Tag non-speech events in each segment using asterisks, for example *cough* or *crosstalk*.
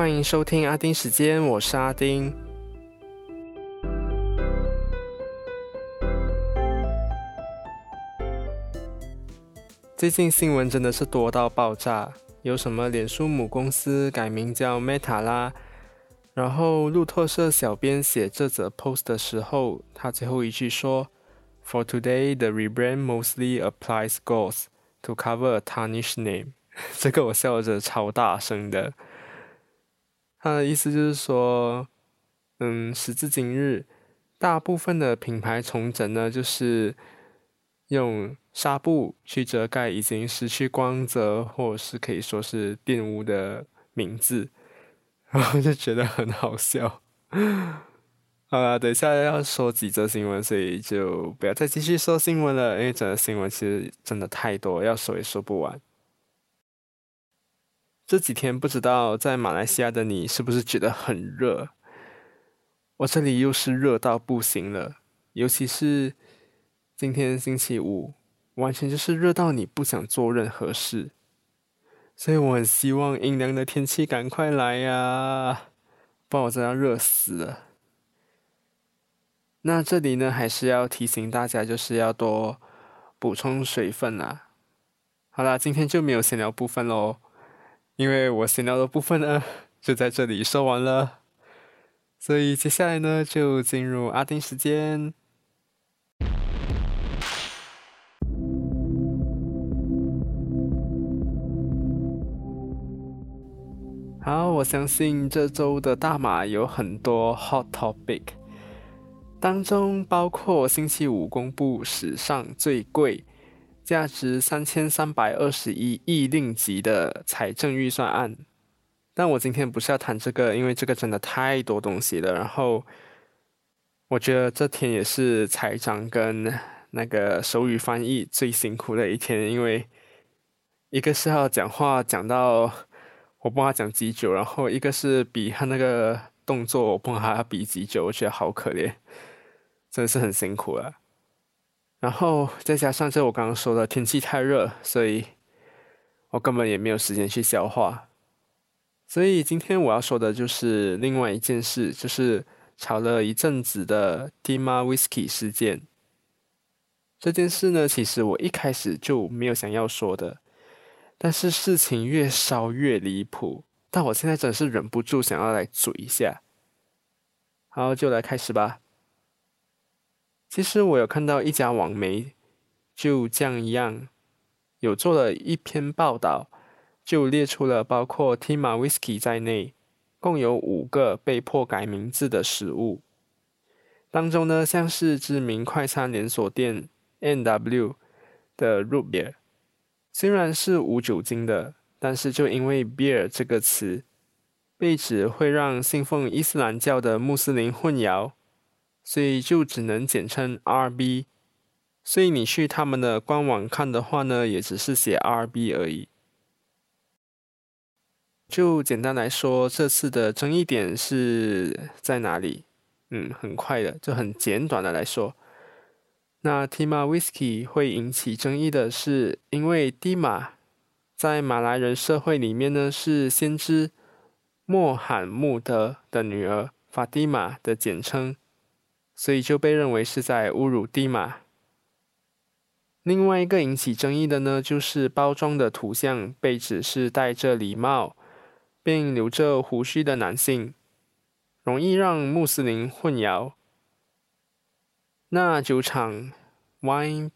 欢迎收听阿丁时间，我是阿丁。最近新闻真的是多到爆炸，有什么脸书母公司改名叫 Meta 啦，然后路透社小编写这则 post 的时候，他最后一句说：“For today, the rebrand mostly applies goals to cover a tarnished name。”这个我笑着超大声的。他的意思就是说，嗯，时至今日，大部分的品牌重整呢，就是用纱布去遮盖已经失去光泽，或者是可以说是玷污的名字，然后就觉得很好笑。好了，等一下要说几则新闻，所以就不要再继续说新闻了，因为整个新闻其实真的太多，要说也说不完。这几天不知道在马来西亚的你是不是觉得很热？我这里又是热到不行了，尤其是今天星期五，完全就是热到你不想做任何事。所以我很希望阴凉的天气赶快来呀，不然我真要热死了。那这里呢，还是要提醒大家，就是要多补充水分啊。好啦，今天就没有闲聊部分喽。因为我闲聊的部分呢，就在这里说完了，所以接下来呢，就进入阿丁时间。好，我相信这周的大马有很多 hot topic，当中包括星期五公布史上最贵。价值三千三百二十一亿令吉的财政预算案，但我今天不是要谈这个，因为这个真的太多东西了。然后，我觉得这天也是财长跟那个手语翻译最辛苦的一天，因为一个是要讲话讲到我帮他讲几久，然后一个是比他那个动作我帮他比几久，我觉得好可怜，真的是很辛苦了。然后再加上这我刚刚说的天气太热，所以我根本也没有时间去消化。所以今天我要说的就是另外一件事，就是炒了一阵子的 Tima Whisky 事件。这件事呢，其实我一开始就没有想要说的，但是事情越烧越离谱，但我现在真是忍不住想要来嘴一下。好，就来开始吧。其实我有看到一家网媒，就这样一样，有做了一篇报道，就列出了包括 Tima Whisky 在内，共有五个被迫改名字的食物。当中呢，像是知名快餐连锁店 N.W 的 Root Beer，虽然是无酒精的，但是就因为 Beer 这个词，被指会让信奉伊斯兰教的穆斯林混淆。所以就只能简称 RB，所以你去他们的官网看的话呢，也只是写 RB 而已。就简单来说，这次的争议点是在哪里？嗯，很快的，就很简短的来说，那 Tima Whisky 会引起争议的是，因为 Tima 在马来人社会里面呢是先知穆罕默德的女儿法蒂玛的简称。所以就被认为是在侮辱蒂玛。另外一个引起争议的呢，就是包装的图像被指是戴着礼帽并留着胡须的男性，容易让穆斯林混淆。那酒厂 Wine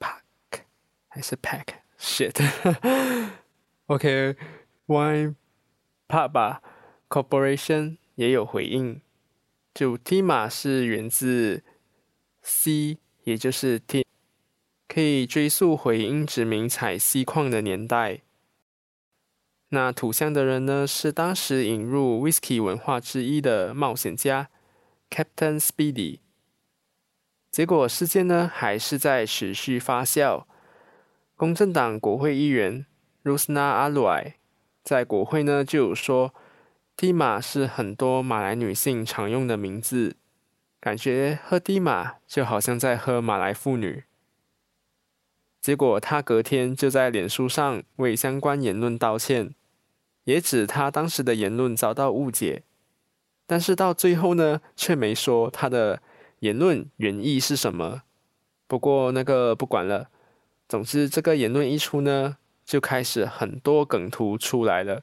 Pack 还是 Pack？Shit，OK，Wine *laughs* Pack 吧 Corporation 也有回应。就 Tima 是源自 C，也就是 T，可以追溯回英殖民采锡矿的年代。那图像的人呢，是当时引入 Whisky 文化之一的冒险家 Captain Speedy。结果事件呢，还是在持续发酵。公正党国会议员 Rusna a l u i 在国会呢就说。蒂玛是很多马来女性常用的名字，感觉喝蒂玛就好像在喝马来妇女。结果他隔天就在脸书上为相关言论道歉，也指他当时的言论遭到误解。但是到最后呢，却没说他的言论原意是什么。不过那个不管了，总之这个言论一出呢，就开始很多梗图出来了。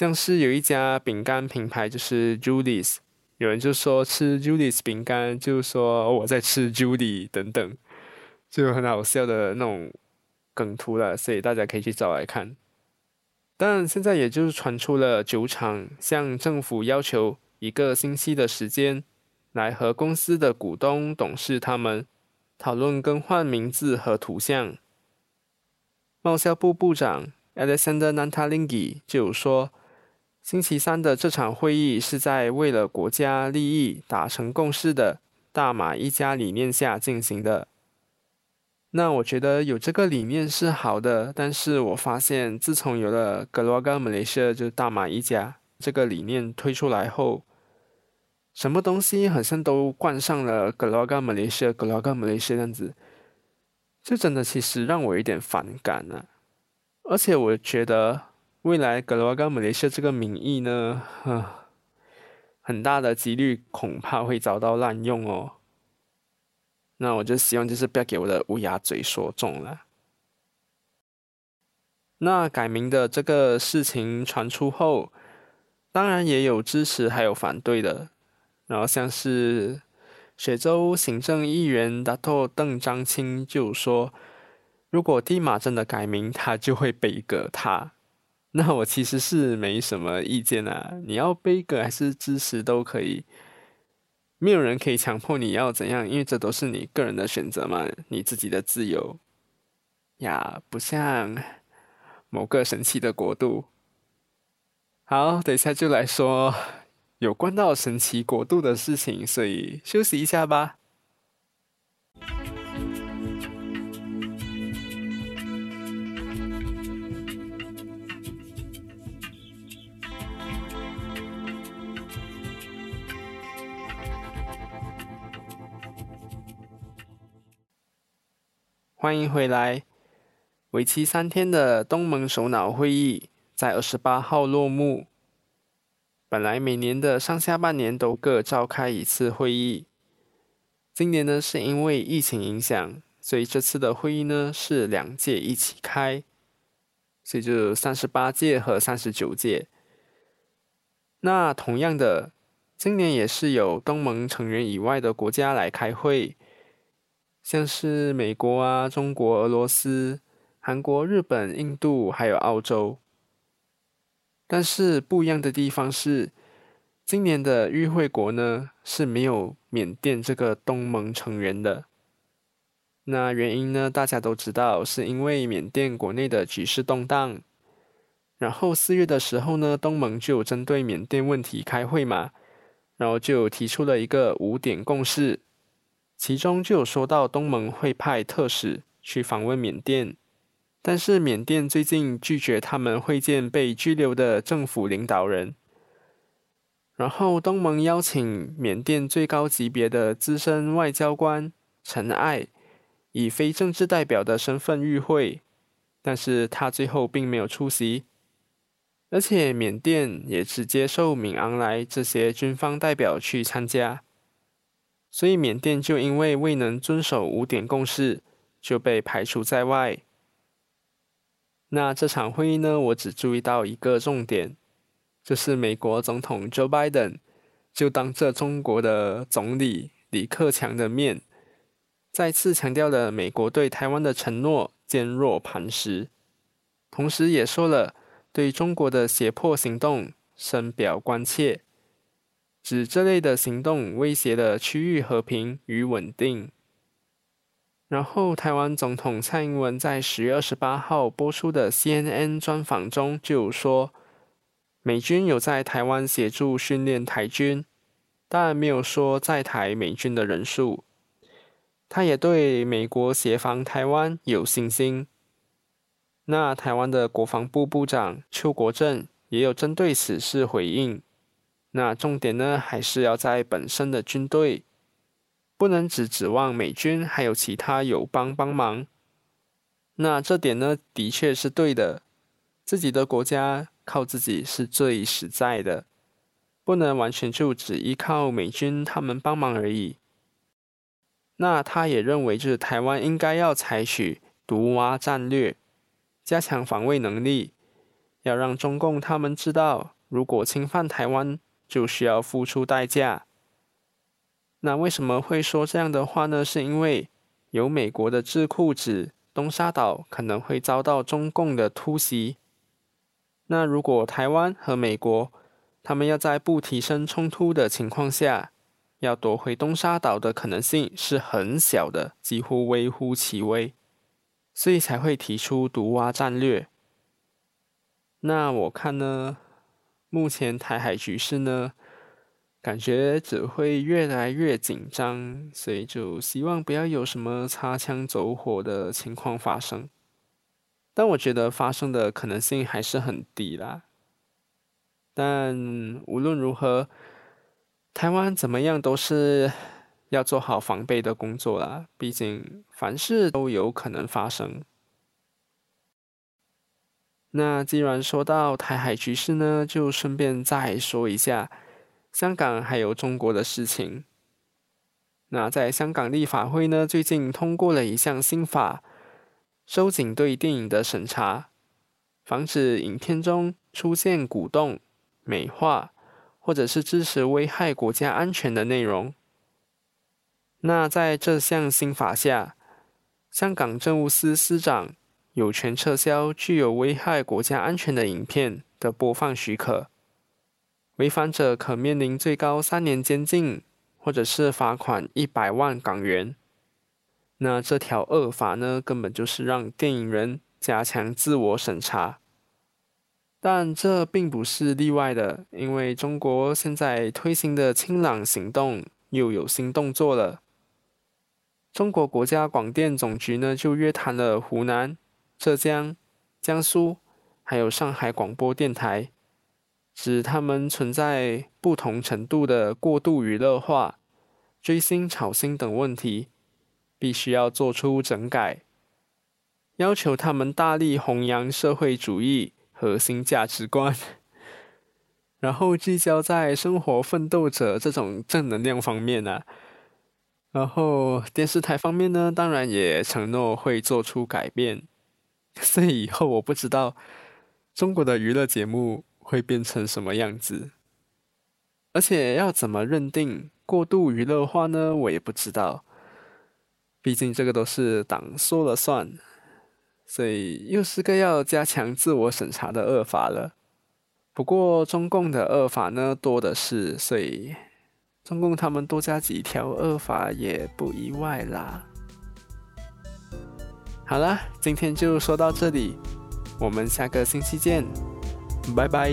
像是有一家饼干品牌就是 Julie's，有人就说吃 Julie's 饼干，就说我在吃 juli 等等，就很好笑的那种梗图了，所以大家可以去找来看。但现在也就是传出了酒厂向政府要求一个星期的时间，来和公司的股东、董事他们讨论更换名字和图像。贸销部部长 Alexander Nantalingi 就说，星期三的这场会议是在为了国家利益达成共识的大马一家理念下进行的。那我觉得有这个理念是好的，但是我发现自从有了格罗冈马来西亚就是大马一家这个理念推出来后，什么东西好像都冠上了格罗冈马来西亚、格罗冈马来西亚这样子，这真的其实让我有点反感啊！而且我觉得未来格罗冈马来西亚这个名义呢，很大的几率恐怕会遭到滥用哦。那我就希望就是不要给我的乌鸦嘴说中了。那改名的这个事情传出后，当然也有支持还有反对的。然后像是雪州行政议员达托邓章清就说，如果蒂马真的改名，他就会背个他。那我其实是没什么意见啊，你要背个还是支持都可以。没有人可以强迫你要怎样，因为这都是你个人的选择嘛，你自己的自由呀，不像某个神奇的国度。好，等一下就来说有关到神奇国度的事情，所以休息一下吧。欢迎回来。为期三天的东盟首脑会议在二十八号落幕。本来每年的上下半年都各召开一次会议，今年呢是因为疫情影响，所以这次的会议呢是两届一起开，所以就三十八届和三十九届。那同样的，今年也是有东盟成员以外的国家来开会。像是美国啊、中国、俄罗斯、韩国、日本、印度，还有澳洲。但是不一样的地方是，今年的与会国呢是没有缅甸这个东盟成员的。那原因呢，大家都知道，是因为缅甸国内的局势动荡。然后四月的时候呢，东盟就针对缅甸问题开会嘛，然后就提出了一个五点共识。其中就有说到东盟会派特使去访问缅甸，但是缅甸最近拒绝他们会见被拘留的政府领导人。然后东盟邀请缅甸最高级别的资深外交官陈爱以非政治代表的身份与会，但是他最后并没有出席，而且缅甸也只接受敏昂莱这些军方代表去参加。所以缅甸就因为未能遵守五点共识，就被排除在外。那这场会议呢，我只注意到一个重点，就是美国总统 Joe Biden 就当着中国的总理李克强的面，再次强调了美国对台湾的承诺坚若磐石，同时也说了对中国的胁迫行动深表关切。指这类的行动威胁了区域和平与稳定。然后，台湾总统蔡英文在十月二十八号播出的 CNN 专访中就说，美军有在台湾协助训练台军，但没有说在台美军的人数。他也对美国协防台湾有信心。那台湾的国防部部长邱国正也有针对此事回应。那重点呢，还是要在本身的军队，不能只指望美军还有其他友邦帮忙。那这点呢，的确是对的。自己的国家靠自己是最实在的，不能完全就只依靠美军他们帮忙而已。那他也认为，就是台湾应该要采取毒蛙战略，加强防卫能力，要让中共他们知道，如果侵犯台湾，就需要付出代价。那为什么会说这样的话呢？是因为有美国的智库指东沙岛可能会遭到中共的突袭。那如果台湾和美国他们要在不提升冲突的情况下，要夺回东沙岛的可能性是很小的，几乎微乎其微，所以才会提出毒蛙战略。那我看呢，目前台海局势呢，感觉只会越来越紧张，所以就希望不要有什么擦枪走火的情况发生。但我觉得发生的可能性还是很低啦。但无论如何。台湾怎么样都是要做好防备的工作啦，毕竟凡事都有可能发生。那既然说到台海局势呢，就顺便再说一下香港还有中国的事情。那在香港立法会呢，最近通过了一项新法，收紧对电影的审查，防止影片中出现鼓动、美化。或者是支持危害国家安全的内容。那在这项新法下，香港政务司司长有权撤销具有危害国家安全的影片的播放许可，违反者可面临最高三年监禁，或者是罚款一百万港元。那这条恶法呢，根本就是让电影人加强自我审查。但这并不是例外的，因为中国现在推行的“清朗行动”又有新动作了。中国国家广电总局呢，就约谈了湖南、浙江、江苏，还有上海广播电台，指他们存在不同程度的过度娱乐化、追星炒星等问题，必须要做出整改，要求他们大力弘扬社会主义。核心价值观，*laughs* 然后聚焦在生活奋斗者这种正能量方面呢。然后电视台方面呢，当然也承诺会做出改变。*laughs* 所以以后我不知道中国的娱乐节目会变成什么样子，而且要怎么认定过度娱乐化呢？我也不知道。毕竟这个都是党说了算。所以又是个要加强自我审查的恶法了。不过中共的恶法呢多的是，所以中共他们多加几条恶法也不意外啦。好了，今天就说到这里，我们下个星期见，拜拜。